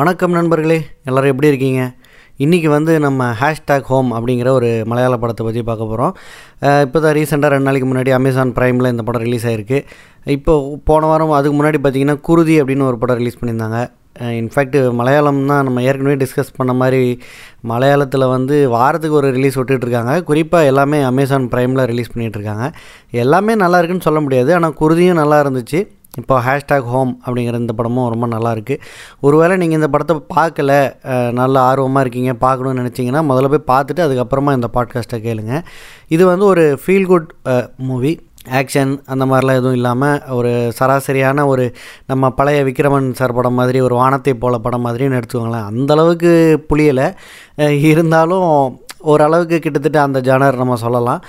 வணக்கம் நண்பர்களே எல்லோரும் எப்படி இருக்கீங்க? இன்றைக்கி வந்து நம்ம ஹேஷ்டேக் ஹோம் அப்படிங்கிற ஒரு மலையாள படத்தை பற்றி பார்க்க போகிறோம் இப்போ தான் ரீசெண்டாக ரெண்டு நாளைக்கு முன்னாடி அமேசான் ப்ரைமில் இந்த படம் ரிலீஸ் ஆகிருக்கு இப்போ போன வாரம் அதுக்கு முன்னாடி பார்த்தீங்கன்னா குருதி அப்படின்னு ஒரு படம் ரிலீஸ் பண்ணியிருந்தாங்க. இன்ஃபேக்ட் மலையாளம் தான் நம்ம ஏற்கனவே டிஸ்கஸ் பண்ண மாதிரி மலையாளத்தில் வந்து வாரத்துக்கு ஒரு ரிலீஸ் விட்டுட்ருக்காங்க குறிப்பாக எல்லாமே அமேசான் ப்ரைமில் ரிலீஸ் பண்ணிகிட்ருக்காங்க எல்லாமே நல்லா இருக்குன்னு சொல்ல முடியாது. ஆனால் குருதியும் நல்லா இருந்துச்சு. இப்போ ஹேஷ்டாக் ஹோம் அப்படிங்கிற இந்த படமும் ரொம்ப நல்லாயிருக்கு. ஒருவேளை நீங்கள் இந்த படத்தை பார்க்கல நல்ல ஆர்வமாக இருக்கீங்க பார்க்கணுன்னு நினச்சிங்கன்னா முதல்ல போய் பார்த்துட்டு அதுக்கப்புறமா இந்த பாட்காஸ்ட்டை கேளுங்க. இது வந்து ஒரு ஃபீல் குட் மூவி ஆக்ஷன் அந்த மாதிரிலாம் எதுவும் இல்லாமல் ஒரு சராசரியான ஒரு நம்ம பழைய விக்ரமன் சார் படம் மாதிரி ஒரு வானத்தை போல படம் மாதிரின்னு எடுத்துக்கோங்களேன். அந்தளவுக்கு புளியலை. இருந்தாலும் ஓரளவுக்கு கிட்டத்தட்ட அந்த ஜானர் நம்ம சொல்லலாம்.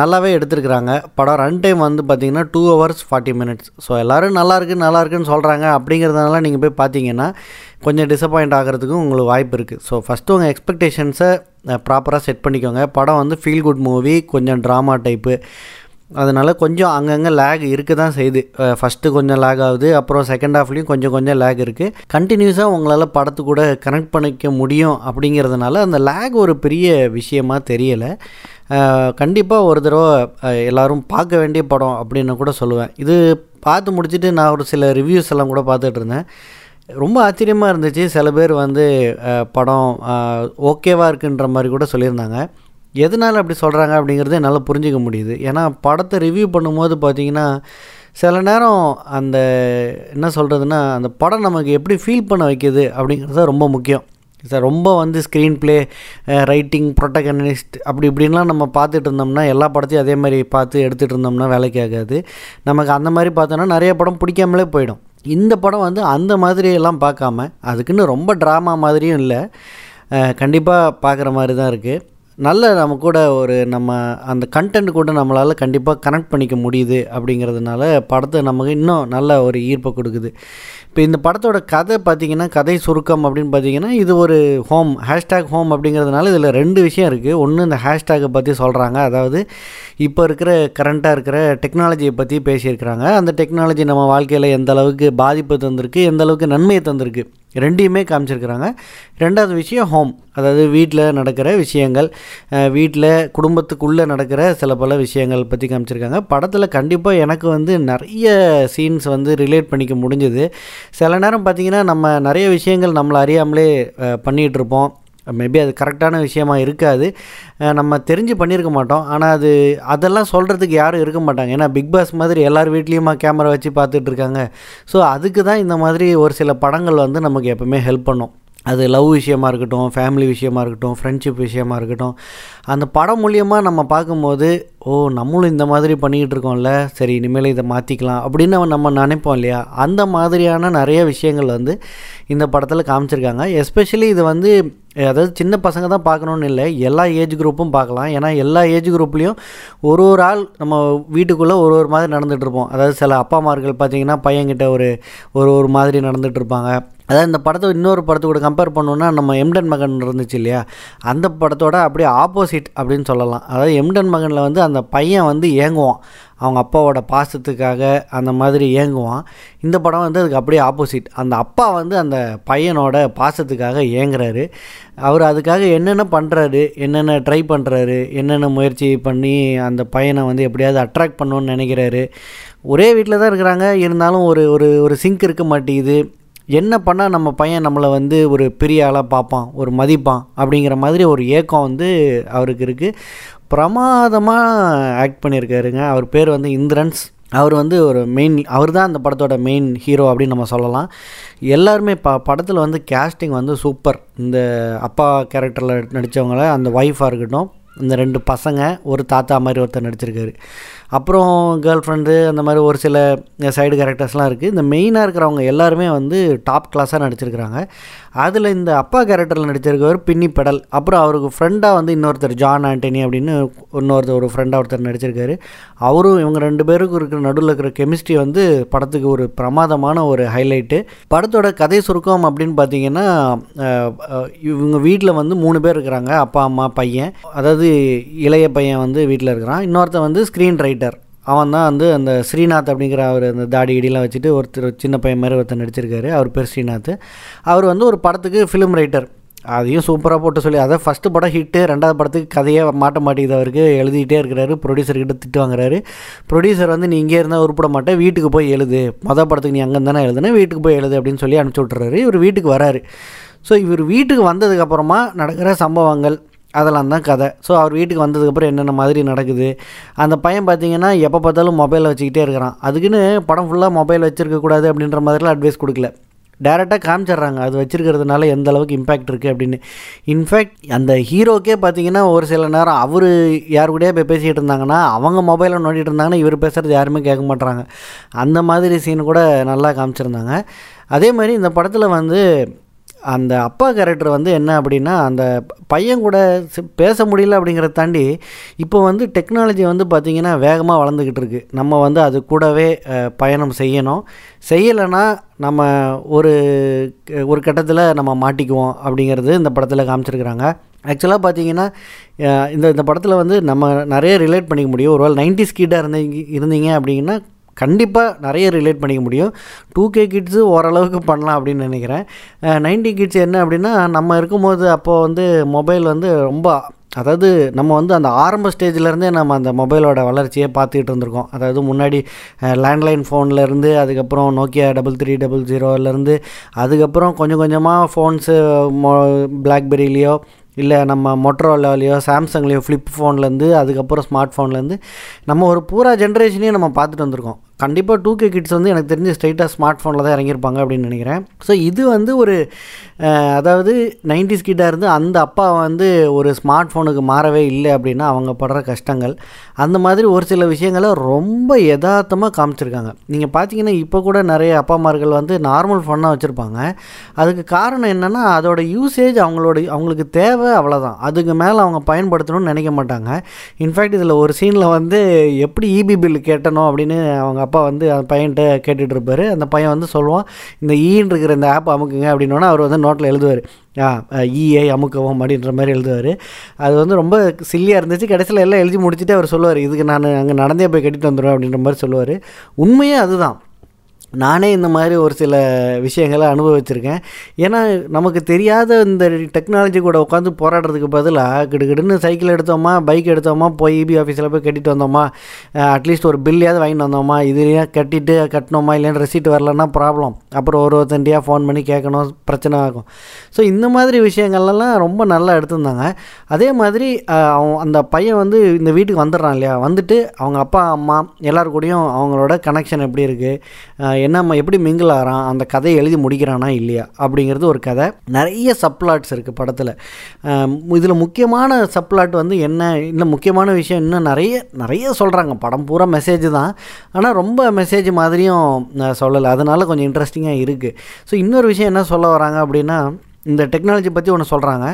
நல்லாவே எடுத்திருக்கிறாங்க. படம் ரன் டைம் வந்து பார்த்திங்கன்னா two hours forty minutes so எல்லோரும் நல்லா இருக்கு இருக்குன்னு சொல்கிறாங்க அப்படிங்கிறதுனால நீங்கள் போய் பார்த்தீங்கன்னா கொஞ்சம் டிசப்பாயிண்ட் ஆகிறதுக்கும் உங்களுக்கு வாய்ப்பு இருக்குது ஸோ ஃபஸ்ட்டு உங்கள் எக்ஸ்பெக்டேஷன்ஸை ப்ராப்பராக செட் பண்ணிக்கோங்க. படம் வந்து ஃபீல் குட் மூவி கொஞ்சம் ட்ராமா டைப்பு அதனால் கொஞ்சம் அங்கங்கே லேக் இருக்க தான் செய்யுது ஃபஸ்ட்டு கொஞ்சம் லேக் ஆகுது அப்புறம் செகண்ட் ஹாஃப்லேயும் கொஞ்சம் கொஞ்சம் லேக் இருக்குது கண்டினியூஸாக உங்களால் படத்து கூட கனெக்ட் பண்ணிக்க முடியும் அப்படிங்கிறதுனால அந்த லேக் ஒரு பெரிய விஷயமா தெரியலை. கண்டிப்பாக ஒரு தடவை எல்லோரும் பார்க்க வேண்டிய படம் அப்படின்னு கூட சொல்லுவேன். இது பார்த்து முடிச்சுட்டு நான் ஒரு சில ரிவ்யூஸ் எல்லாம் கூட பார்த்துட்டு இருந்தேன். ரொம்ப ஆச்சரியமாக இருந்துச்சு. சில பேர் வந்து படம் ஓகேவாக இருக்குன்ற மாதிரி கூட சொல்லியிருந்தாங்க. எதனால் அப்படி சொல்கிறாங்க அப்படிங்கிறத என்னால் புரிஞ்சிக்க முடியுது. ஏன்னா படத்தை ரிவ்யூ பண்ணும்போது பார்த்தீங்கன்னா சில நேரம் அந்த என்ன சொல்கிறதுனா அந்த படம் நமக்கு எப்படி ஃபீல் பண்ண வைக்கிது அப்படிங்கிறது தான் ரொம்ப முக்கியம். சார் ரொம்ப வந்து ஸ்க்ரீன் ப்ளே ரைட்டிங் ப்ரொட்டகனிஸ்ட் அப்படி இப்படின்லாம் நம்ம பார்த்துட்டு இருந்தோம்னா எல்லா படத்தையும் அதே மாதிரி பார்த்து எடுத்துகிட்டு இருந்தோம்னா வேலைக்கு ஆகாது. நமக்கு அந்த மாதிரி பார்த்தோன்னா நிறைய படம் பிடிக்காமலே போயிடும். இந்த படம் வந்து அந்த மாதிரியெல்லாம் பார்க்காம அதுக்குன்னு ரொம்ப ட்ராமா மாதிரியும் இல்லை. கண்டிப்பாக பார்க்குற மாதிரி தான் இருக்குது நல்ல நம்ம கூட ஒரு நம்ம அந்த கண்டென்ட் கூட நம்மளால் கண்டிப்பாக கனெக்ட் பண்ணிக்க முடியுது அப்படிங்கிறதுனால படத்தை நமக்கு இன்னும் நல்ல ஒரு ஈர்ப்பை கொடுக்குது. இப்போ இந்த படத்தோட கதை பார்த்திங்கன்னா கதை சுருக்கம் அப்படின்னு பார்த்தீங்கன்னா இது ஒரு ஹோம் ஹேஷ்டேக் ஹோம் அப்படிங்கிறதுனால இதில் ரெண்டு விஷயம் இருக்குது ஒன்று இந்த ஹேஷ்டேக்கை பற்றி சொல்கிறாங்க அதாவது இப்போ இருக்கிற கரண்ட்டாக இருக்கிற டெக்னாலஜியை பற்றி பேசியிருக்கிறாங்க. அந்த டெக்னாலஜி நம்ம வாழ்க்கையில் எந்த அளவுக்கு பாதிப்பு தந்திருக்கு எந்த அளவுக்கு நன்மையை தந்திருக்கு. ரெண்டையுமே காமிச்சிருக்கிறாங்க. ரெண்டாவது விஷயம் ஹோம் அதாவது வீட்டில் நடக்கிற விஷயங்கள் வீட்டில் குடும்பத்துக்குள்ளே நடக்கிற சில பல விஷயங்கள் பற்றி காமிச்சிருக்காங்க. படத்தில் கண்டிப்பாக எனக்கு வந்து நிறைய சீன்ஸ் வந்து ரிலேட் பண்ணிக்க முடிஞ்சுது. சில நேரம் பார்த்திங்கன்னா நம்ம நிறைய விஷயங்கள் நம்மளை அறியாமலே பண்ணிகிட்ருப்போம் Uh, மேபி அது கரெக்டான விஷயமா இருக்காது. Uh, நம்ம தெரிஞ்சு பண்ணியிருக்க மாட்டோம். ஆனால் அது அதெல்லாம் சொல்கிறதுக்கு யாரும் இருக்க மாட்டாங்க. ஏன்னா பிக் பாஸ் மாதிரி எல்லார் வீட்லேயுமா கேமரா வச்சு பார்த்துட்டு இருக்காங்க. ஸோ அதுக்கு தான் இந்த மாதிரி ஒரு சில படங்கள் வந்து நமக்கு எப்போவுமே ஹெல்ப் பண்ணும். அது லவ் விஷயமா இருக்கட்டும் ஃபேமிலி விஷயமா இருக்கட்டும் ஃப்ரெண்ட்ஷிப் விஷயமா இருக்கட்டும் அந்த படம் மூலியமாக நம்ம பார்க்கும்போது ஓ நம்மளும் இந்த மாதிரி பண்ணிக்கிட்டு இருக்கோம்ல சரி இனிமேல் இதை மாற்றிக்கலாம் அப்படின்னு நம்ம நினைப்போம் இல்லையா? அந்த மாதிரியான நிறைய விஷயங்கள் வந்து இந்த படத்தில் காமிச்சிருக்காங்க. எஸ்பெஷலி இது வந்து அதாவது சின்ன பசங்க தான் பார்க்கணுன்னு இல்லை எல்லா ஏஜ் குரூப்பும் பார்க்கலாம். ஏன்னா எல்லா ஏஜ் குரூப்லேயும் ஒரு ஒரு ஆள் நம்ம வீட்டுக்குள்ளே ஒரு ஒரு மாதிரி நடந்துகிட்ருப்போம் அதாவது சில அப்பா அம்மார்கள் பார்த்தீங்கன்னா பையன்கிட்ட ஒரு ஒரு ஒரு மாதிரி நடந்துகிட்ருப்பாங்க அதாவது இந்த படத்தை இன்னொரு படத்தை கூட கம்பேர் பண்ணோன்னா நம்ம எம்டன் மகன் இருந்துச்சு இல்லையா? அந்த படத்தோட அப்படியே ஆப்போசிட் அப்படின்னு சொல்லலாம். அதாவது எம்டன் மகனில் வந்து அந்த பையன் வந்து ஏங்குவான் அவங்க அப்பாவோட பாசத்துக்காக அந்த மாதிரி ஏங்குவான் இந்த படம் வந்து அதுக்கு அப்படியே ஆப்போசிட் அந்த அப்பா வந்து அந்த பையனோட பாசத்துக்காக ஏங்குறாரு அவர் அதுக்காக என்னென்ன பண்ணுறாரு என்னென்ன ட்ரை பண்ணுறாரு என்னென்ன முயற்சி பண்ணி அந்த பையனை வந்து எப்படியாவது அட்ராக்ட் பண்ணணும்னு நினைக்கிறாரு. ஒரே வீட்டில் தான் இருக்கிறாங்க. இருந்தாலும் ஒரு ஒரு ஒரு சிங்க் இருக்க மாட்டேங்குது. என்ன பண்ணால் நம்ம பையன் நம்மளை வந்து ஒரு பெரிய ஆளாக பார்ப்பான் ஒரு மதிப்பான் அப்படிங்கிற மாதிரி ஒரு ஏக்கம் வந்து அவருக்கு இருக்குது பிரமாதமாக ஆக்ட் பண்ணியிருக்காருங்க. அவர் பேர் வந்து இந்திரன்ஸ். அவர் வந்து ஒரு மெயின் அவர் தான் அந்த படத்தோட மெயின் ஹீரோ அப்படின்னு நம்ம சொல்லலாம். எல்லாருமே ப படத்தில் வந்து கேஸ்டிங் வந்து சூப்பர் இந்த அப்பா கேரக்டரில் நடித்தவங்கள அந்த ஒய்ஃபாக இருக்கட்டும் இந்த ரெண்டு பசங்க ஒரு தாத்தா மாதிரி ஒருத்தர் நடிச்சிருக்காரு. அப்புறம் கேர்ள் ஃப்ரெண்டு அந்த மாதிரி ஒரு சில சைடு கேரக்டர்ஸ்லாம் இருக்குது இந்த மெயினாக இருக்கிறவங்க எல்லாருமே வந்து டாப் கிளாஸாக நடிச்சிருக்கிறாங்க. அதில் இந்த அப்பா கேரக்டரில் நடிச்சிருக்கவர் பின்னி பெடல். அப்புறம் அவருக்கு ஃப்ரெண்டாக வந்து இன்னொருத்தர் ஜான் ஆண்டனி அப்படின்னு இன்னொருத்தர் ஒரு ஃப்ரெண்டாக ஒருத்தர் நடிச்சிருக்காரு. அவரும் இவங்க ரெண்டு பேருக்கும் இருக்கிற நடுவில் இருக்கிற கெமிஸ்ட்ரி வந்து படத்துக்கு ஒரு பிரமாதமான ஒரு ஹைலைட்டு படத்தோட கதை சுருக்கம் அப்படின்னு பார்த்தீங்கன்னா இவங்க வீட்டில் வந்து மூணு பேர் இருக்கிறாங்க. அப்பா அம்மா பையன். அதாவது இளைய பையன் வந்து வீட்டில் இருக்கிறான். இன்னொருத்தன் வந்து ஸ்க்ரீன் ரைட்டர் அவன் தான் வந்து அந்த ஸ்ரீநாத் அப்படிங்கிற அவர் அந்த தாடி இடிலாம் வச்சுட்டு ஒருத்தர் சின்ன பையன் மாதிரி ஒருத்தர் நடிச்சிருக்காரு. அவர் பேர் ஸ்ரீநாத். அவர் வந்து ஒரு படத்துக்கு ஃபிலிம் ரைட்டர் அதையும் சூப்பராக போட்டு சொல்லி அதான் ஃபஸ்ட்டு படம் ஹிட்டு ரெண்டாவது படத்துக்கு கதையே மாட்ட மாட்டேங்குது அவருக்கு. எழுதிக்கிட்டே இருக்கிறாரு ப்ரொடியூசர்கிட்ட திட்டு வாங்குறாரு. ப்ரொடியூசர் வந்து நீ இங்கே இருந்தால் உருப்பிட மாட்டேன் வீட்டுக்கு போய் எழுது. மொதல் படத்துக்கு நீ அங்கே தானே எழுதுனா வீட்டுக்கு போய் எழுது அப்படின்னு சொல்லி அனுப்பிச்சி விட்டுறாரு. இவர் வீட்டுக்கு வராரு. ஸோ இவர் வீட்டுக்கு வந்ததுக்கப்புறமா நடக்கிற சம்பவங்கள் அதெல்லாம் தான் கதை. ஸோ அவர் வீட்டுக்கு வந்ததுக்கப்புறம் என்னென்ன மாதிரி நடக்குது? அந்த பையன் பார்த்தீங்கன்னா எப்போ பார்த்தாலும் மொபைலை வச்சுக்கிட்டே இருக்கிறான். அதுக்குன்னு படம் ஃபுல்லாக மொபைல் வச்சுருக்கக்கூடாது அப்படின்ற மாதிரிலாம் அட்வைஸ் கொடுக்கல. டேரெக்டாக காமிச்சிட்றாங்க. அது வச்சுருக்கிறதுனால எந்த அளவுக்கு இம்பேக்ட் இருக்குது அப்படின்னு. இன்ஃபேக்ட் அந்த ஹீரோக்கே பார்த்தீங்கன்னா ஒரு சில நேரம் அவர் யார் கூடயே போய் பேசிகிட்டு இருந்தாங்கன்னா அவங்க மொபைலை நோண்டிட்டு இருந்தாங்கன்னா இவர் பேசுகிறது யாருமே கேட்க மாட்றாங்க. அந்த மாதிரி சீன் கூட நல்லா காமிச்சிருந்தாங்க. அதே மாதிரி இந்த படத்தில் வந்து அந்த அப்பா கேரக்டர் வந்து என்ன அப்படின்னா அந்த பையன் கூட பேச முடியல அப்படிங்கிறத தாண்டி இப்போ வந்து டெக்னாலஜி வந்து பார்த்திங்கன்னா வேகமாக வளர்ந்துக்கிட்டு இருக்கு. நம்ம வந்து அது கூடவே பயணம் செய்யணும். செய்யலைன்னா நம்ம ஒரு ஒரு கட்டத்தில் நம்ம மாட்டிக்குவோம் அப்படிங்கிறது இந்த படத்தில் காமிச்சிருக்கிறாங்க. ஆக்சுவலாக பார்த்தீங்கன்னா இந்த இந்த படத்தில் வந்து நம்ம நிறைய ரிலேட் பண்ணிக்க முடியும். ஒருவேளை நைன்டிஸ் ஸ்கீடாக இருந்தீங்க இருந்தீங்க அப்படிங்கன்னா கண்டிப்பாக நிறைய ரிலேட் பண்ணிக்க முடியும். டூ கே கிட்ஸு ஓரளவுக்கு பண்ணலாம் அப்படின்னு நினைக்கிறேன். நைன்டி கிட்ஸ் என்ன அப்படின்னா நம்ம இருக்கும்போது அப்போது வந்து மொபைல் வந்து ரொம்ப அதாவது நம்ம வந்து அந்த ஆரம்ப ஸ்டேஜ்லேருந்தே நம்ம அந்த மொபைலோட வளர்ச்சியை பார்த்துக்கிட்டு இருந்திருக்கோம். அதாவது முன்னாடி லேண்ட்லைன் ஃபோன்லேருந்து அதுக்கப்புறம் நோக்கியா டபுள் த்ரீ டபுள் ஜீரோலேருந்து அதுக்கப்புறம் கொஞ்சம் கொஞ்சமாக ஃபோன்ஸு மொ பிளாக்பெரிலேயோ இல்லை நம்ம மொட்ரோலாலேயோ சாம்சங்லேயோ ஃப்ளிப் ஃபோன்லேருந்து அதுக்கப்புறம் ஸ்மார்ட் ஃபோன்லேருந்து நம்ம ஒரு பூரா ஜென்ரேஷனையும் நம்ம பார்த்துட்டு வந்திருக்கோம். கண்டிப்பாக டூ கே கிட்ஸ் வந்து எனக்கு தெரிஞ்சு ஸ்ட்ரைட்டாக ஸ்மார்ட் ஃபோனில் தான் இறங்கியிருப்பாங்க அப்படின்னு நினைக்கிறேன். ஸோ இது வந்து ஒரு அதாவது நைன்டிஸ் கிட்டாக இருந்து அந்த அப்பா வந்து ஒரு ஸ்மார்ட் ஃபோனுக்கு மாறவே இல்லை அப்படின்னா அவங்க படுற கஷ்டங்கள். அந்த மாதிரி ஒரு சில விஷயங்களை ரொம்ப யதார்த்தமாக காமிச்சிருக்காங்க. நீங்கள் பார்த்தீங்கன்னா இப்போ கூட நிறைய அப்பா அம்மார்கள் வந்து நார்மல் ஃபோனாக வச்சுருப்பாங்க. அதுக்கு காரணம் என்னென்னா அதோட யூசேஜ் அவங்களோட அவங்களுக்கு தேவை அவ்வளோதான் அதுக்கு மேலே அவங்க பயன்படுத்தணும்னு நினைக்க மாட்டாங்க. இன்ஃபேக்ட் இதில் ஒரு சீனில் வந்து எப்படி இபி பில் கேட்டணும் அப்படின்னு அவங்க அப்பா வந்து அந்த பையன்கிட்ட கேட்டுகிட்டு இருப்பார். அந்த பையன் வந்து சொல்லுவான் இந்த e ஈன்னு இருக்கிற இந்த ஆப் அமுக்குங்க அப்படின்னோன்னா அவர் வந்து நோட்டில் எழுதுவார். ஆ இஏ அமுக்கவும் அப்படின்ற மாதிரி எழுதுவார். அது வந்து ரொம்ப சில்லியாக இருந்துச்சு. கடைசியில் எல்லாம் எழுதி முடிச்சுட்டு அவர் சொல்லுவார் இதுக்கு நான் அங்கே நடந்தே போய் கட்டிட்டு வந்துடுவேன் அப்படின்ற மாதிரி சொல்லுவார். உண்மையே அதுதான். நானே இந்த மாதிரி ஒரு சில விஷயங்களை அனுபவிச்சிருக்கேன். ஏன்னா நமக்கு தெரியாத இந்த டெக்னாலஜி கூட உட்காந்து போராடுறதுக்கு பதிலாக கிடுகிடுன்னு சைக்கிள் எடுத்தோமா பைக் எடுத்தோமா போய் இபி ஆஃபீஸில் போய் கட்டிட்டு வந்தோமா அட்லீஸ்ட் ஒரு பில்லையாவது வாங்கிட்டு வந்தோமா இதுலேயே கட்டிட்டு கட்டினோமா இல்லைன்னு ரெசிப்ட் வரலன்னா ப்ராப்ளம் அப்புறம் ஒரு ஒருத்தண்டியாக ஃபோன் பண்ணி கேட்கணும் பிரச்சனை ஆகும். ஸோ இந்த மாதிரி விஷயங்கள்லாம் ரொம்ப நல்லா எடுத்திருந்தாங்க. அதே மாதிரி அவன் அந்த பையன் வந்து இந்த வீட்டுக்கு வந்துடுறான் இல்லையா? வந்துட்டு அவங்க அப்பா அம்மா எல்லார் கூடயும் அவங்களோட கனெக்ஷன் எப்படி இருக்குது என்ன எப்படி மிங்கிள் ஆகிறான் அந்த கதையை எழுதி முடிக்கிறானா இல்லையா? அப்படிங்கிறது ஒரு கதை. நிறைய சப்ளாட்ஸ் இருக்குது படத்தில். இதில் முக்கியமான சப்ளாட் வந்து என்ன? இன்னும் முக்கியமான விஷயம் இன்னும் நிறைய நிறைய சொல்கிறாங்க படம் பூரா மெசேஜ் தான். ஆனால் ரொம்ப மெசேஜ் மாதிரியும் நான் சொல்லலை. அதனால கொஞ்சம் இன்ட்ரெஸ்டிங்காக இருக்குது ஸோ இன்னொரு விஷயம் என்ன சொல்ல வராங்க அப்படின்னா இந்த டெக்னாலஜி பற்றி ஒன்று சொல்கிறாங்க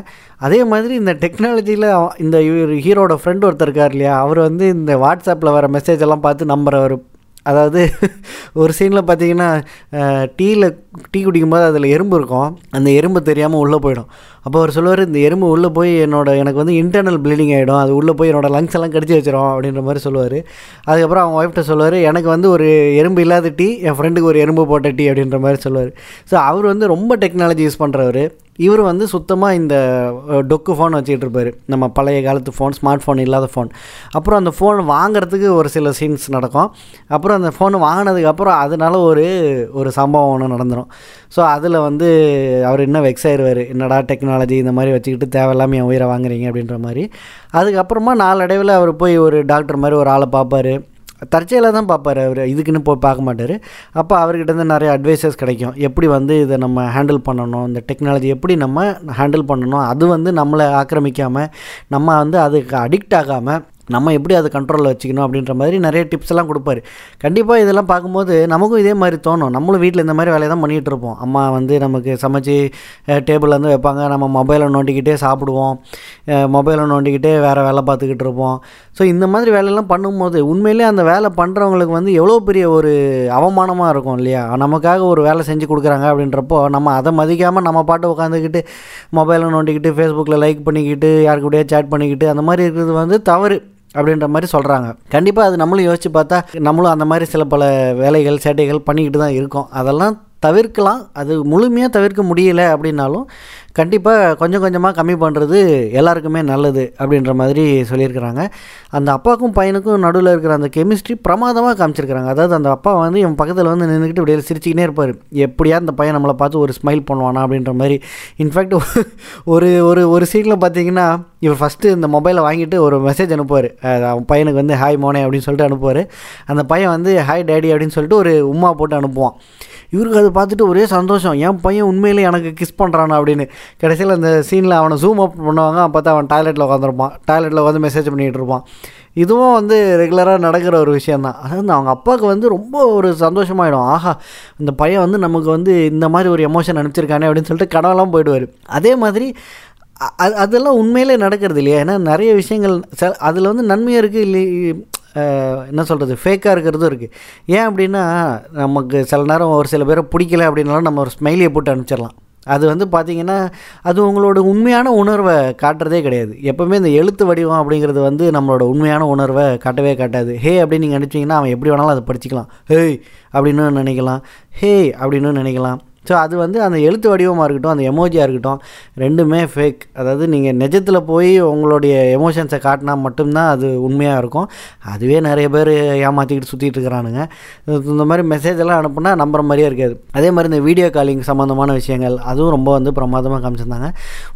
அதே மாதிரி இந்த டெக்னாலஜியில் இந்த ஹீரோட ஃப்ரெண்ட் ஒருத்தர் இருக்கார் இல்லையா? அவர் வந்து இந்த வாட்ஸ்அப்பில் வர மெசேஜ் எல்லாம் பார்த்து நம்புறவர். அதாவது ஒரு சீனில் பார்த்தீங்கன்னா டீயில் டீ குடிக்கும்போது அதில் எறும்பு இருக்கும். அந்த எறும்பு தெரியாமல் உள்ளே போயிடும். அப்போ அவர் சொல்லுவார் இந்த எறும்பு உள்ளே போய் என்னோட எனக்கு வந்து இன்டர்னல் ப்ளீடிங் ஆகிடும் அது உள்ளே போய் என்னோட லங்ஸ் எல்லாம் கடிச்சு வச்சிடும் அப்படின்ற மாதிரி சொல்லுவார். அதுக்கப்புறம் அவங்க ஒய்ஃப்ட்ட சொல்லுவார் எனக்கு வந்து ஒரு எறும்பு இல்லாத டீ என் ஃப்ரெண்டுக்கு ஒரு எறும்பு போட்ட டீ அப்படின்ற மாதிரி சொல்லுவார். ஸோ அவர் வந்து ரொம்ப டெக்னாலஜி யூஸ் பண்ணுறவர் இவர் வந்து சுத்தமாக இந்த டொக்கு ஃபோன் வச்சுக்கிட்டு இருப்பார். நம்ம பழைய காலத்து ஃபோன் ஸ்மார்ட் ஃபோன் இல்லாத ஃபோன் அப்புறம் அந்த ஃபோன் வாங்குறதுக்கு ஒரு சில சீன்ஸ் நடக்கும். அப்புறம் அந்த ஃபோன் வாங்கினதுக்கப்புறம் அதனால ஒரு ஒரு சம்பவம் ஒன்று நடந்துடும் ஸோ அதில் வந்து அவர் இன்னும் வெக்ஸ் ஆயிடுவார் என்னடா டெக்னாலஜி இந்த மாதிரி வச்சுக்கிட்டு தேவையில்லாமல் என் உயிரை வாங்குறீங்க அப்படின்ற மாதிரி. அதுக்கப்புறமா நாளடைவில் அவர் போய் ஒரு டாக்டர் மாதிரி ஒரு ஆளை பார்ப்பார். தற்செயலாக தான் பார்ப்பார் அவர். இதுக்குன்னு போய் பார்க்க மாட்டார். அப்போ அவர்கிட்ட நிறைய அட்வைசஸ் கிடைக்கும். எப்படி வந்து இதை நம்ம ஹேண்டில் பண்ணணும்? இந்த டெக்னாலஜி எப்படி நம்ம ஹேண்டில் பண்ணணும்? அது வந்து நம்மளை ஆக்கிரமிக்காமல் நம்ம வந்து அதுக்கு அடிக்ட் ஆகாமல் நம்ம எப்படி அதை கண்ட்ரோலில் வச்சுக்கணும் அப்படின்ற மாதிரி நிறைய டிப்ஸ் எல்லாம் கொடுப்பாரு. கண்டிப்பாக இதெல்லாம் பார்க்கும்போது நமக்கும் இதே மாதிரி தோணும். நம்மளும் வீட்டில் இந்த மாதிரி வேலையை தான் பண்ணிகிட்டு இருப்போம். அம்மா வந்து நமக்கு சமைச்சு டேபிளில் வந்து வைப்பாங்க. நம்ம மொபைலை நோண்டிக்கிட்டே சாப்பிடுவோம். மொபைலை நோண்டிக்கிட்டே வேறு வேலை பார்த்துக்கிட்டு இருப்போம். ஸோ இந்த மாதிரி வேலையெல்லாம் பண்ணும்போது உண்மையிலே அந்த வேலை பண்ணுறவங்களுக்கு வந்து எவ்வளோ பெரிய ஒரு அவமானமாக இருக்கும் இல்லையா? நமக்காக ஒரு வேலை செஞ்சு கொடுக்குறாங்க அப்படின்றப்போ நம்ம அதை மதிக்காமல் நம்ம பாட்டு உட்காந்துக்கிட்டு மொபைலை நோண்டிக்கிட்டு ஃபேஸ்புக்கில் லைக் பண்ணிக்கிட்டு யாருக்கு கூடயே சேட் பண்ணிக்கிட்டு அந்த மாதிரி இருக்கிறது வந்து தவறு. அப்படின்ற மாதிரி சொல்கிறாங்க கண்டிப்பாக அது நம்மளும் யோசித்து பார்த்தா நம்மளும் அந்த மாதிரி சில பல வேலைகள் சேட்டைகள் பண்ணிக்கிட்டு தான் இருக்கோம். அதெல்லாம் தவிர்க்கலாம். அது முழுமையாக தவிர்க்க முடியல அப்படின்னாலும் கண்டிப்பாக கொஞ்சம் கொஞ்சமாக கம்மி பண்ணுறது எல்லாருக்குமே நல்லது அப்படின்ற மாதிரி சொல்லியிருக்கிறாங்க. அந்த அப்பாவுக்கும் பையனுக்கும் நடுவில் இருக்கிற அந்த கெமிஸ்ட்ரி பிரமாதமாக காமிச்சிருக்கிறாங்க. அதாவது அந்த அப்பா வந்து இவன் பக்கத்தில் வந்து நின்றுக்கிட்டு இப்படியே சிரிச்சிக்கினே இருப்பார். எப்படியா அந்த பையன் நம்மளை பார்த்து ஒரு ஸ்மைல் பண்ணுவானா அப்படின்ற மாதிரி. இன்ஃபேக்ட் ஒரு ஒரு ஒரு சீனில் பார்த்தீங்கன்னா இவர் ஃபஸ்ட்டு இந்த மொபைலை வாங்கிட்டு ஒரு மெசேஜ் அனுப்புவார். அவன் பையனுக்கு வந்து ஹாய் மோனே அப்படின்னு சொல்லிட்டு அனுப்புவார். அந்த பையன் வந்து ஹாய் டேடி அப்படின்னு சொல்லிட்டு ஒரு உமா போட்டு அனுப்புவான். இவருக்கு அதை பார்த்துட்டு ஒரே சந்தோஷம் என் பையன் உண்மையிலே எனக்கு கிஸ் பண்ணுறான் அப்படின்னு. கடைசியில் அந்த சீனில் அவனை ஜூம் அப் பண்ணுவாங்க பார்த்தா அவன் டாய்லெட்டில் உட்காந்துருப்பான் டாய்லெட்டில் உட்காந்து மெசேஜ் பண்ணிகிட்டு இருப்பான். இதுவும் வந்து ரெகுலராக நடக்கிற ஒரு விஷயந்தான் அதாவது அவங்க அப்பாவுக்கு வந்து ரொம்ப ஒரு சந்தோஷமாயிடும். ஆஹா இந்த பையன் வந்து நமக்கு வந்து இந்த மாதிரி ஒரு எமோஷன் அனுப்பிச்சிருக்கானே அப்படின்னு சொல்லிட்டு கடவுளாம் போயிடுவார். அதே மாதிரி அது அதெல்லாம் உண்மையிலே நடக்கிறது இல்லையா? ஏன்னா நிறைய விஷயங்கள் ச அதில் வந்து நன்மையும் இருக்குது இல்லை என்ன சொல்கிறது ஃபேக்காக இருக்கிறதும் இருக்குது ஏன் அப்படின்னா நமக்கு சில நேரம் ஒரு சில பேரை பிடிக்கல அப்படின்னாலும் நம்ம ஒரு ஸ்மைலியை போட்டு அனுப்பிச்சிடலாம். அது வந்து பார்த்திங்கன்னா அது உங்களோட உண்மையான உணர்வை காட்டுறதே கிடையாது. எப்போவுமே இந்த எழுத்து வடிவம் அப்படிங்கிறது வந்து நம்மளோட உண்மையான உணர்வை காட்டவே காட்டாது. ஹே அப்படின்னு நீங்கள் அனுப்பிச்சிங்கன்னா அவன் எப்படி வேணாலும் அதை படிச்சிக்கலாம். ஹேய் அப்படின்னு நினைக்கலாம். ஹே அப்படின்னு நினைக்கலாம். ஸோ அது வந்து அந்த எழுத்து வடிவமாக இருக்கட்டும் அந்த எமோஜியாக இருக்கட்டும் ரெண்டுமே ஃபேக் அதாவது நீங்கள் நிஜத்தில் போய் உங்களுடைய எமோஷன்ஸை காட்டினா மட்டும்தான் அது உண்மையாக இருக்கும். அதுவே நிறைய பேர் ஏமாற்றிக்கிட்டு சுற்றிட்டு இருக்கிறானுங்க. இந்த மாதிரி மெசேஜ் எல்லாம் அனுப்புனா நம்புற மாதிரியே இருக்காது. அதே மாதிரி இந்த வீடியோ காலிங் சம்மந்தமான விஷயங்கள் அதுவும் ரொம்ப வந்து பிரமாதமாக காமிச்சிருந்தாங்க.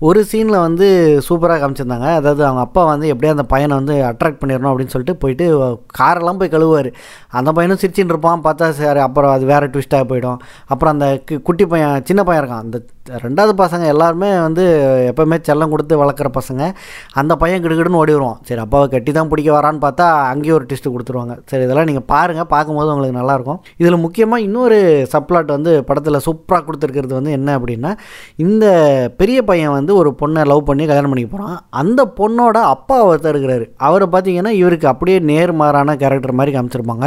ஒரு சீனில் வந்து சூப்பராக காமிச்சிருந்தாங்க. அதாவது அவங்க அப்பா வந்து எப்படியா அந்த பையனை வந்து அட்ராக்ட் பண்ணிடணும் அப்படின்னு சொல்லிட்டு போயிட்டு காரெல்லாம் போய் கழுவுவார். அந்த பையனும் சிரிச்சின்னு இருப்பான் பார்த்தா சரி அப்புறம் அது வேறு ட்விஸ்ட்டாக போயிடும். அப்புறம் அந்த குட்டி பையன் சின்ன பையன் இருக்கான். அந்த ரெண்டாவது பசங்க எல்லாருமே வந்து எப்போவுமே செல்லம் கொடுத்து வளர்க்குற பசங்க. அந்த பையன் கிடுகிடுன்னு ஓடி வருவான். சரி அப்பாவை கட்டி தான் பிடிக்க வரான்னு பார்த்தா அங்கேயும் ஒரு டெஸ்ட்டு கொடுத்துருவாங்க. சரி இதெல்லாம் நீங்கள் பாருங்கள் பார்க்கும்போது உங்களுக்கு நல்லாயிருக்கும். இதில் முக்கியமாக இன்னொரு சப்ளாட் வந்து படத்தில் சூப்பராக கொடுத்துருக்கிறது வந்து என்ன அப்படின்னா இந்த பெரிய பையன் வந்து ஒரு பொண்ணை லவ் பண்ணி கல்யாணம் பண்ணிக்க போகிறான் அந்த பொண்ணோட அப்பா ஒருத்தர் இருக்கிறாரு. அவரை பார்த்தீங்கன்னா இவருக்கு அப்படியே நேர்மாறான கேரக்டர் மாதிரி காமிச்சிருப்பாங்க.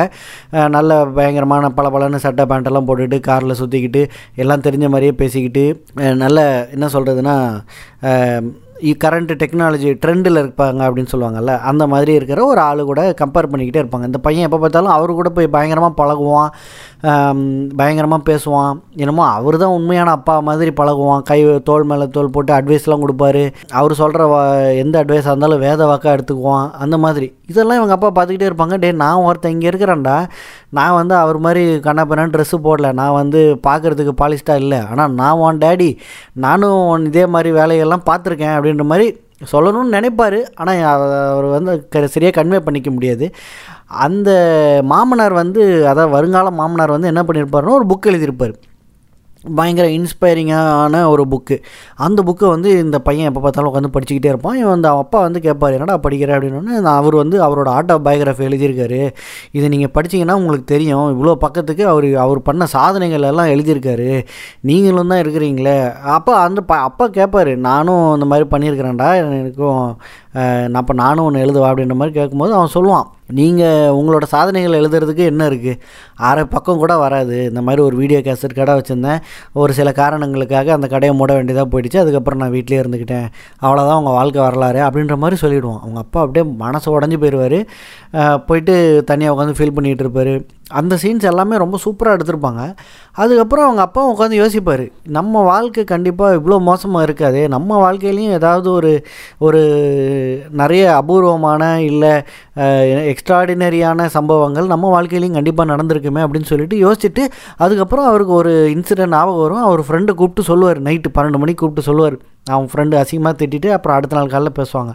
நல்ல பயங்கரமான பல பலன்னு சட்டை பேண்ட்டெல்லாம் போட்டுக்கிட்டு காரில் சுற்றிக்கிட்டு எல்லாம் தெரிஞ்ச மாதிரியே பேசிக்கிட்டு நல்ல என்ன சொல்கிறதுனா கரண்ட் டெக்னாலஜி ட்ரெண்டில் இருப்பாங்க அப்படின்னு சொல்லுவாங்கல்ல அந்த மாதிரி இருக்கிற ஒரு ஆள் கூட கம்பேர் பண்ணிக்கிட்டே இருப்பாங்க. இந்த பையன் எப்போ பார்த்தாலும் அவர் கூட போய் பயங்கரமாக பழகுவான் பயங்கரமாக பேசுவான். என்னமோ அவர் தான் உண்மையான அப்பா மாதிரி பழகுவான். கை தோல் மேலே தோல் போட்டு அட்வைஸ்லாம் கொடுப்பாரு. அவர் சொல்கிற எந்த அட்வைஸாக இருந்தாலும் வேத வாக்காக எடுத்துக்குவான். அந்த மாதிரி. இதெல்லாம் இவங்க அப்பா பார்த்துக்கிட்டே இருப்பாங்க. டே நான் ஒருத்தன் இங்கே இருக்கிறேன்டா. நான் வந்து அவர் மாதிரி கண்ணாப்பண்ணான்னு ட்ரெஸ்ஸு போடல. நான் வந்து பார்க்குறதுக்கு பாலிஸ்டாக இல்லை. ஆனால் நான் உன் டேடி நானும் இதே மாதிரி வேலையெல்லாம் பார்த்துருக்கேன் அப்படின்ற மாதிரி சொல்லணும்னு நினைப்பார். ஆனால் அவர் வந்து க சரியாக கன்வே பண்ணிக்க முடியாது. அந்த மாமனார் வந்து அதாவது வருங்கால மாமனார் வந்து என்ன பண்ணியிருப்பாருன்னா ஒரு புக் எழுதியிருப்பார் பயங்கர இன்ஸ்பைரிங்கான ஒரு புக்கு அந்த புக்கை வந்து இந்த பையன் எப்போ பார்த்தாலும் உட்காந்து படிச்சுக்கிட்டே இருப்பான். இவன் அந்த அப்பா வந்து கேட்பார் என்னடா படிக்கிற? அப்படின்னு அவர் வந்து அவரோட ஆட்டோ பயோகிராஃபி எழுதியிருக்காரு. இதை நீங்கள் படிச்சிங்கன்னா உங்களுக்கு தெரியும். இவ்வளோ பக்கத்துக்கு அவர் அவர் பண்ண சாதனைகள் எல்லாம் எழுதியிருக்காரு. நீங்களும் தான் இருக்கிறீங்களே. அப்போ அந்த ப அப்பா கேட்பார் நானும் இந்த மாதிரி பண்ணியிருக்கிறேன்டா. எனக்கும் நான் அப்போ நானும் ஒன்று எழுதுவா? அப்படின்ற மாதிரி கேட்கும்போது அவன் சொல்லுவான். நீங்கள் உங்களோட சாதனைகள் எழுதுறதுக்கு என்ன இருக்குது அரை பக்கம் கூட வராது. இந்த மாதிரி ஒரு வீடியோ கேசட் கடை வச்சுருந்தேன். ஒரு சில காரணங்களுக்காக அந்த கடையை மூட வேண்டியதாக போயிடுச்சு. அதுக்கப்புறம் நான் வீட்டிலே இருந்துக்கிட்டேன் அவ்வளோதான் உங்கள் வாழ்க்கை வரலாறு அப்படின்ற மாதிரி சொல்லிவிடுவோம் அவங்க அப்பா அப்படியே மனசு உடஞ்சி போயிடுவார் போயிட்டு தனியாக உட்காந்து ஃபீல் பண்ணிகிட்டு இருப்பார். அந்த சீன்ஸ் எல்லாமே ரொம்ப சூப்பராக எடுத்திருப்பாங்க. அதுக்கப்புறம் அவங்க அப்பா உட்காந்து யோசிப்பார். நம்ம வாழ்க்கை கண்டிப்பாக இவ்வளோ மோசமாக இருக்காது. நம்ம வாழ்க்கையிலையும் ஏதாவது ஒரு ஒரு நிறைய அபூர்வமான இல்லை எக்ஸ்ட்ராடினரியான சம்பவங்கள் நம்ம வாழ்க்கையிலையும் கண்டிப்பாக நடந்திருக்குமே அப்படின்னு சொல்லிட்டு யோசிச்சுட்டு அதுக்கப்புறம் அவருக்கு ஒரு இன்சிடென்ட் ஞாபகம் வரும். அவர் ஃப்ரெண்டு கூப்பிட்டு சொல்லுவார். நைட்டு பன்னெண்டு மணிக்கு கூப்பிட்டு சொல்லுவார். அவன் ஃப்ரெண்டு அசிங்கமாக திட்டிட்டு அப்புறம் அடுத்த நாள் காலையில் பேசுவாங்க.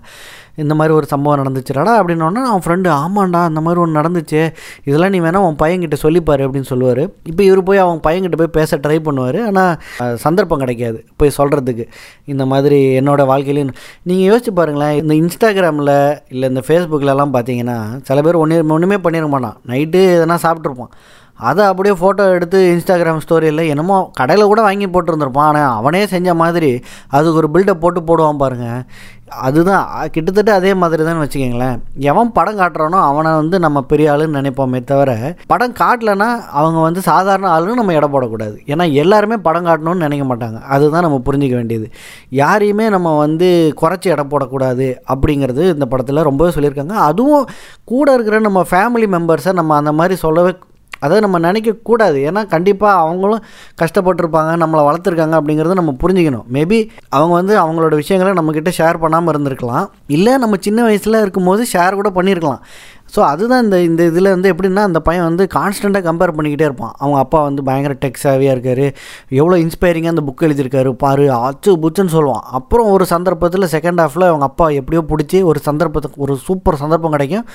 இந்த மாதிரி ஒரு சம்பவம் நடந்துச்சுடாடா அப்படின்னோடனே அவன் ஃப்ரெண்டு ஆமாண்டா அந்த மாதிரி ஒன்று நடந்துச்சு. இதெல்லாம் நீ வேணால் உன் பையன்கிட்ட சொல்லிப்பார் அப்படின்னு சொல்லுவார். இப்போ இவர் போய் அவன் பையன்கிட்ட போய் பேச ட்ரை பண்ணுவார். ஆனால் சந்தர்ப்பம் கிடைக்காது போய் சொல்கிறதுக்கு இந்த மாதிரி என்னோடய வாழ்க்கையிலையும் நீங்கள் யோசிச்சு பாருங்களேன். இந்த இன்ஸ்டாகிராமில் இல்லை இந்த ஃபேஸ்புக்கிலலாம் பார்த்தீங்கன்னா சில பேர் ஒன்று ஒன்றுமே பண்ணிட மாட்டான். நைட்டு எதனா சாப்பிட்ருப்பான் அதை அப்படியே ஃபோட்டோ எடுத்து இன்ஸ்டாகிராம் ஸ்டோரியில் என்னமோ கடையில் கூட வாங்கி போட்டிருந்துருப்பான். ஆனால் அவனே செஞ்ச மாதிரி அதுக்கு ஒரு பில்டப் போட்டு போடுவான் பாருங்கள் அதுதான் கிட்டத்தட்ட அதே மாதிரி தான் வச்சுக்கோங்களேன். எவன் படம் காட்டுறானோ அவனை வந்து நம்ம பெரிய ஆளுன்னு நினைப்போமே தவிர படம் காட்டலைன்னா அவங்க வந்து சாதாரண ஆளுன்னு நம்ம எடை போடக்கூடாது. ஏன்னா எல்லாருமே படம் காட்டணும்னு நினைக்க மாட்டாங்க. அதுதான் நம்ம புரிஞ்சிக்க வேண்டியது. யாரையுமே நம்ம வந்து குறைச்சி எடை போடக்கூடாது அப்படிங்கிறது இந்த படத்தில் ரொம்பவே சொல்லியிருக்காங்க. அதுவும் கூட இருக்கிற நம்ம ஃபேமிலி மெம்பர்ஸை நம்ம அந்த மாதிரி சொல்லவே அதை நம்ம நினைக்கக்கூடாது. ஏன்னா கண்டிப்பாக அவங்களும் கஷ்டப்பட்டிருப்பாங்க நம்மளை வளர்த்துருக்காங்க அப்படிங்கிறத நம்ம புரிஞ்சுக்கணும். மேபி அவங்க வந்து அவங்களோட விஷயங்களை நம்மக்கிட்ட ஷேர் பண்ணாமல் இருந்திருக்கலாம். இல்லை நம்ம சின்ன வயசில் இருக்கும்போது ஷேர் கூட பண்ணியிருக்கலாம் ஸோ அதுதான் இந்த இந்த இதில் வந்து எப்படின்னா அந்த பையன் வந்து கான்ஸ்டண்ட்டாக கம்பேர் பண்ணிக்கிட்டே இருப்பான். அவங்க அப்பா வந்து பயங்கர டெக்ஸாவியாக இருக்கார். எவ்வளோ இன்ஸ்பைரிங்காக அந்த புக் எழுதியிருக்காரு பாரு அச்சு புச்சுன்னு சொல்லுவான். அப்புறம் ஒரு சந்தர்ப்பத்தில் செகண்ட் ஹாஃபில் அவங்க அப்பா எப்படியோ பிடிச்சி ஒரு சந்தர்ப்பத்துக்கு ஒரு சூப்பர் சந்தர்ப்பம் கிடைக்கும்.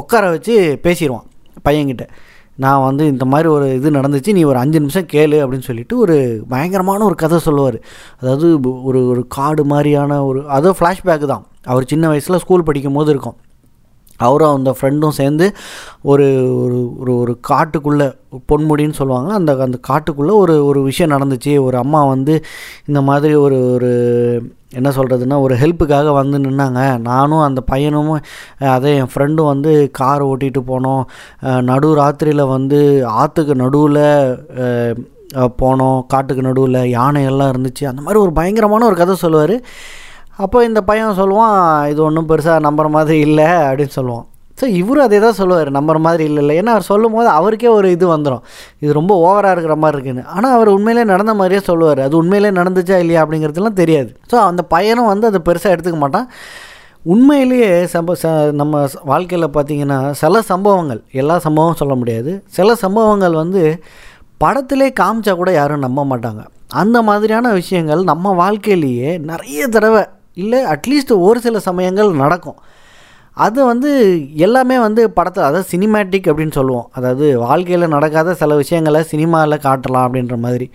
உட்கார வச்சு பேசிடுவான் பையன்கிட்ட. நான் வந்து இந்த மாதிரி ஒரு இது நடந்துச்சு நீ ஒரு அஞ்சு நிமிஷம் கேளு அப்படின்னு சொல்லிட்டு ஒரு பயங்கரமான ஒரு கதை சொல்லுவார். அதாவது ஒரு ஒரு காடு மாதிரியான ஒரு அதுவும் ஃப்ளாஷ்பேக் தான். அவர் சின்ன வயசில் ஸ்கூல் படிக்கும் போது இருக்கும். அவரும் அந்த ஃப்ரெண்டும் சேர்ந்து ஒரு ஒரு ஒரு ஒரு காட்டுக்குள்ளே பொன்முடின்னு சொல்லுவாங்க அந்த அந்த காட்டுக்குள்ளே ஒரு ஒரு விஷயம் நடந்துச்சு. ஒரு அம்மா வந்து இந்த மாதிரி ஒரு ஒரு என்ன சொல்கிறதுனா ஒரு ஹெல்ப்புக்காக வந்து நின்னாங்க. நானும் அந்த பையனும் அதே என் ஃப்ரெண்டும் வந்து கார் ஓட்டிகிட்டு போனோம். நடு ராத்திரியில் வந்து ஆற்றுக்கு நடுவில் போனோம். காட்டுக்கு நடுவில் யானையெல்லாம் இருந்துச்சு. அந்த மாதிரி ஒரு பயங்கரமான ஒரு கதை சொல்லுவார். அப்போ இந்த பையன் சொல்லுவான் இது ஒன்றும் பெருசாக நம்புகிற மாதிரி இல்லை அப்படின்னு சொல்லுவான். ஸோ இவரும் அதே தான் சொல்லுவார் நம்புற மாதிரி இல்லை இல்லை. ஏன்னா அவர் சொல்லும் போது அவருக்கே ஒரு இது வந்துடும் இது ரொம்ப ஓவராக இருக்கிற மாதிரி இருக்குன்னு. ஆனால் அவர் உண்மையிலே நடந்த மாதிரியே சொல்லுவார். அது உண்மையிலே நடந்துச்சா இல்லையா அப்படிங்கிறதுலாம் தெரியாது. ஸோ அந்த பையனும் வந்து அதை பெருசாக எடுத்துக்க மாட்டான். உண்மையிலேயே சம்ப ச நம்ம வாழ்க்கையில் பார்த்தீங்கன்னா சில சம்பவங்கள் எல்லா சம்பவமும் சொல்ல முடியாது. சில சம்பவங்கள் வந்து படத்திலே காமிச்சா கூட யாரும் நம்ப மாட்டாங்க. அந்த மாதிரியான விஷயங்கள் நம்ம வாழ்க்கையிலேயே நிறைய தடவை இல்லை அட்லீஸ்ட் ஒரு சில சமயங்கள் நடக்கும். அது வந்து எல்லாமே வந்து படத்தில் அதாவது சினிமேட்டிக் அப்படின்னு சொல்லுவோம். அதாவது வாழ்க்கையில் நடக்காத சில விஷயங்களை சினிமாவில் காட்டலாம் அப்படின்ற மாதிரி.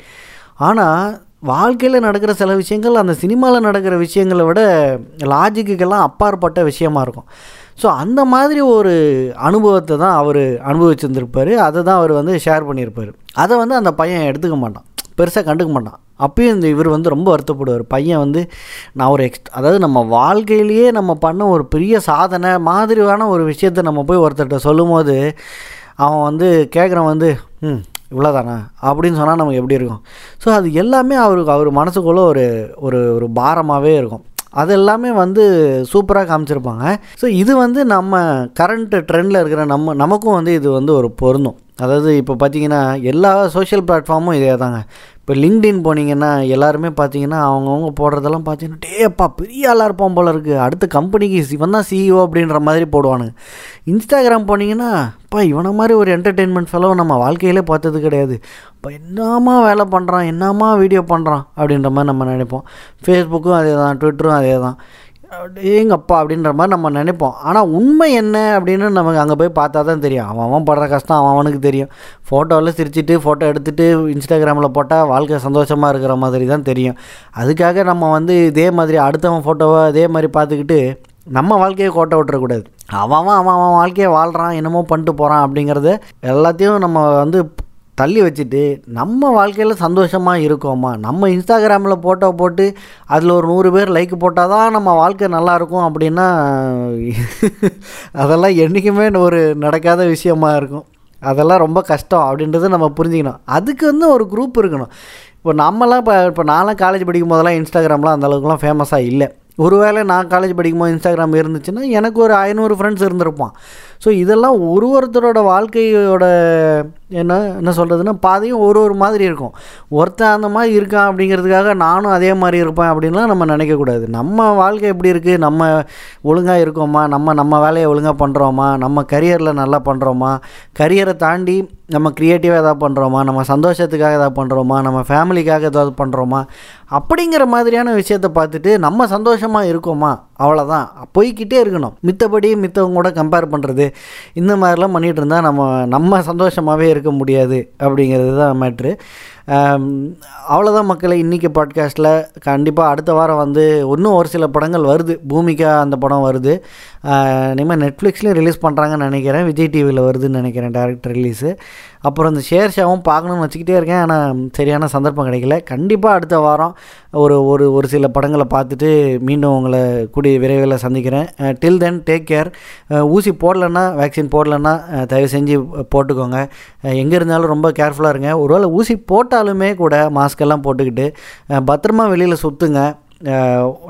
ஆனால் வாழ்க்கையில் நடக்கிற சில விஷயங்கள் அந்த சினிமாவில் நடக்கிற விஷயங்களை விட லாஜிக்குக்கெல்லாம் அப்பாற்பட்ட விஷயமா இருக்கும். ஸோ அந்த மாதிரி ஒரு அனுபவத்தை தான் அவர் அனுபவிச்சிருந்திருப்பார். அதை தான் அவர் வந்து ஷேர் பண்ணியிருப்பார். அதை வந்து அந்த பையன் எடுத்துக்க மாட்டான். பெருசாக கண்டுக்க மாட்டான். அப்பயும் இந்த இவர் வந்து ரொம்ப வருத்தப்படுவார். பையன் வந்து நான் ஒரு எக்ஸ்ட் அதாவது நம்ம வாழ்க்கையிலேயே நம்ம பண்ண ஒரு பெரிய சாதனை மாதிரியான ஒரு விஷயத்தை நம்ம போய் ஒருத்தர்கிட்ட சொல்லும்போது அவன் வந்து கேட்குறான் வந்து ம் இவ்வளோதானா அப்படின்னு சொன்னால் நமக்கு எப்படி இருக்கும்? ஸோ அது எல்லாமே அவருக்கு அவர் மனசுக்குள்ளே ஒரு ஒரு ஒரு பாரமாகவே இருக்கும். அது எல்லாமே வந்து சூப்பராக காமிச்சிருப்பாங்க. ஸோ இது வந்து நம்ம கரண்ட் ட்ரெண்டில் இருக்கிற நம்ம நமக்கும் வந்து இது வந்து ஒரு பொருந்தும். அதாவது இப்போ பார்த்தீங்கன்னா எல்லா சோஷியல் பிளாட்ஃபார்மும் இதே தாங்க இப்போ லிங்க்டின் போனீங்கன்னா எல்லாருமே பார்த்தீங்கன்னா அவங்கவுங்க போடுறதெல்லாம் பார்த்தீங்கன்னா டேப்பா பெரிய ஆளாக இருப்பான் போல இருக்குது அடுத்த கம்பெனிக்கு இவன் தான் சிஇஓ அப்படின்ற மாதிரி போடுவானுங்க. இன்ஸ்டாகிராம் போனீங்கன்னா அப்பா இவனை மாதிரி ஒரு என்டர்டெயின்மெண்ட் ஃபெலோ நம்ம வாழ்க்கையிலே பார்த்தது கிடையாது. இப்போ என்னமா வேலை பண்ணுறான் என்னமா வீடியோ பண்ணுறான் அப்படின்ற மாதிரி நம்ம நினைப்போம். ஃபேஸ்புக்கும் அதே தான் ட்விட்டரும் அதே தான் ஏங்கப்பா அப்படின்ற மாதிரி நம்ம நினைப்போம். ஆனால் உண்மை என்ன அப்படின்னு நமக்கு அங்கே போய் பார்த்தா தான் தெரியும். அவன் அவன் படுற கஷ்டம் அவன் அவனுக்கு தெரியும். ஃபோட்டோவில் சிரிச்சிட்டு ஃபோட்டோ எடுத்துகிட்டு இன்ஸ்டாகிராமில் போட்டால் வாழ்க்கை சந்தோஷமாக இருக்கிற மாதிரி தான் தெரியும். அதுக்காக நம்ம வந்து இதே மாதிரி அடுத்தவன் ஃபோட்டோவை அதே மாதிரி பார்த்துக்கிட்டு நம்ம வாழ்க்கையை கோட்டை விட்டுறக்கூடாது. அவன் அவன் அவன் அவன் வாழ்க்கையை வாழ்கிறான் என்னமோ பண்ணிட்டு போகிறான் அப்படிங்கிறத எல்லாத்தையும் நம்ம வந்து தள்ளி வச்சுட்டு நம்ம வாழ்க்கையில் சந்தோஷமாக இருக்கோமா? நம்ம இன்ஸ்டாகிராமில் ஃபோட்டோ போட்டு அதில் ஒரு நூறு பேர் லைக் போட்டால் தான் நம்ம வாழ்க்கை நல்லாயிருக்கும் அப்படின்னா அதெல்லாம் என்றைக்குமே ஒரு நடக்காத விஷயமா இருக்கும். அதெல்லாம் ரொம்ப கஷ்டம் அப்படின்றத நம்ம புரிஞ்சுக்கணும். அதுக்கு வந்து ஒரு குரூப் இருக்கணும். இப்போ நம்மலாம் இப்போ இப்போ நான்லாம் காலேஜ் படிக்கும் போதெல்லாம் இன்ஸ்டாகிராம்லாம் அந்த அளவுக்குலாம் ஃபேமஸாக இல்லை. ஒருவேளை நான் காலேஜ் படிக்கும்போது இன்ஸ்டாகிராம் இருந்துச்சுன்னா எனக்கு ஒரு ஐநூறு ஃப்ரெண்ட்ஸ் இருந்திருப்பான். ஸோ இதெல்லாம் ஒரு ஒருத்தரோட வாழ்க்கையோட என்ன என்ன சொல்கிறதுன்னா பாதையும் ஒரு ஒரு மாதிரி இருக்கும். ஒருத்தன் அந்த மாதிரி இருக்கான் அப்படிங்கிறதுக்காக நானும் அதே மாதிரி இருப்பேன் அப்படின்லாம் நம்ம நினைக்கக்கூடாது. நம்ம வாழ்க்கை எப்படி இருக்குது நம்ம ஒழுங்காக இருக்கோமா? நம்ம நம்ம வேலையை ஒழுங்காக பண்ணுறோமா நம்ம கரியரில் நல்லா பண்ணுறோமா கரியரை தாண்டி நம்ம க்ரியேட்டிவாக எதாவது பண்ணுறோமா நம்ம சந்தோஷத்துக்காக எதாவது பண்ணுறோமா நம்ம ஃபேமிலிக்காக ஏதாவது பண்ணுறோமா அப்படிங்கிற மாதிரியான விஷயத்தை பார்த்துட்டு நம்ம சந்தோஷமாக இருக்கோமா? அவ்வளோதான் போய்கிட்டே இருக்கணும். மித்தபடி மித்தவங்க கூட கம்பேர் பண்ணுறது இந்த மாதிரிலாம் பண்ணிகிட்டு இருந்தால் நம்ம நம்ம சந்தோஷமாகவே இருக்க முடியாது அப்படிங்கிறது தான் மேட்ரு அவ்வளோதான் மக்களை இன்றைக்கி பாட்காஸ்ட்டில் கண்டிப்பாக அடுத்த வாரம் வந்து இன்னும் ஒரு சில படங்கள் வருது. பூமிக்கா அந்த படம் வருது. இனிமேல் நெட்ஃப்ளிக்ஸ்லேயும் ரிலீஸ் பண்ணுறாங்கன்னு நினைக்கிறேன். விஜய் டிவியில் வருதுன்னு நினைக்கிறேன் டேரக்ட் ரிலீஸு அப்புறம் இந்த ஷேர்ஷாவும் பார்க்கணும்னு வச்சுக்கிட்டே இருக்கேன். ஆனால் சரியான சந்தர்ப்பம் கிடைக்கல. கண்டிப்பாக அடுத்த வாரம் ஒரு ஒரு ஒரு சில படங்களை பார்த்துட்டு மீண்டும் உங்களை கூடிய விரைவில் சந்திக்கிறேன். டில் தென் டேக் கேர் ஊசி போடலன்னா வேக்சின் போடலன்னா தயவு செஞ்சு போட்டுக்கோங்க. எங்கே இருந்தாலும் ரொம்ப கேர்ஃபுல்லாக இருங்க. ஒருவேளை ஊசி போட்டாலுமே கூட மாஸ்க் எல்லாம் போட்டுக்கிட்டு பத்திரமா வெளியில் சுற்றுங்க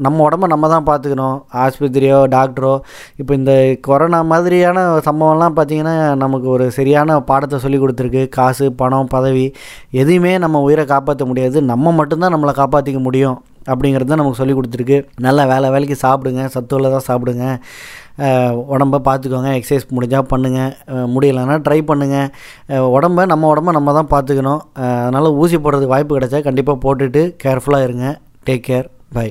நம்ம உடம்ப நம்ம தான் பார்த்துக்கணும். ஆஸ்பத்திரியோ டாக்டரோ இப்போ இந்த கொரோனா மாதிரியான சம்பவம்லாம் பார்த்திங்கன்னா நமக்கு ஒரு சரியான பாடத்தை சொல்லி கொடுத்துருக்கு. காசு பணம் பதவி எதையுமே நம்ம உயிரை காப்பாற்ற முடியாது. நம்ம மட்டும்தான் நம்மளை காப்பாற்றிக்க முடியும் அப்படிங்கிறது தான் நமக்கு சொல்லி கொடுத்துருக்கு. நல்லா வேலை வேலைக்கு சாப்பிடுங்க. சத்துள்ளதாக சாப்பிடுங்க. உடம்ப பார்த்துக்கோங்க. எக்ஸசைஸ் முடிஞ்சால் பண்ணுங்கள் முடியலைன்னா ட்ரை பண்ணுங்கள் உடம்ப நம்ம உடம்ப நம்ம தான் பார்த்துக்கணும். அதனால் ஊசி போடுறதுக்கு வாய்ப்பு கிடைச்சா கண்டிப்பாக போட்டுட்டு கேர்ஃபுல்லாக இருங்க. Take care bye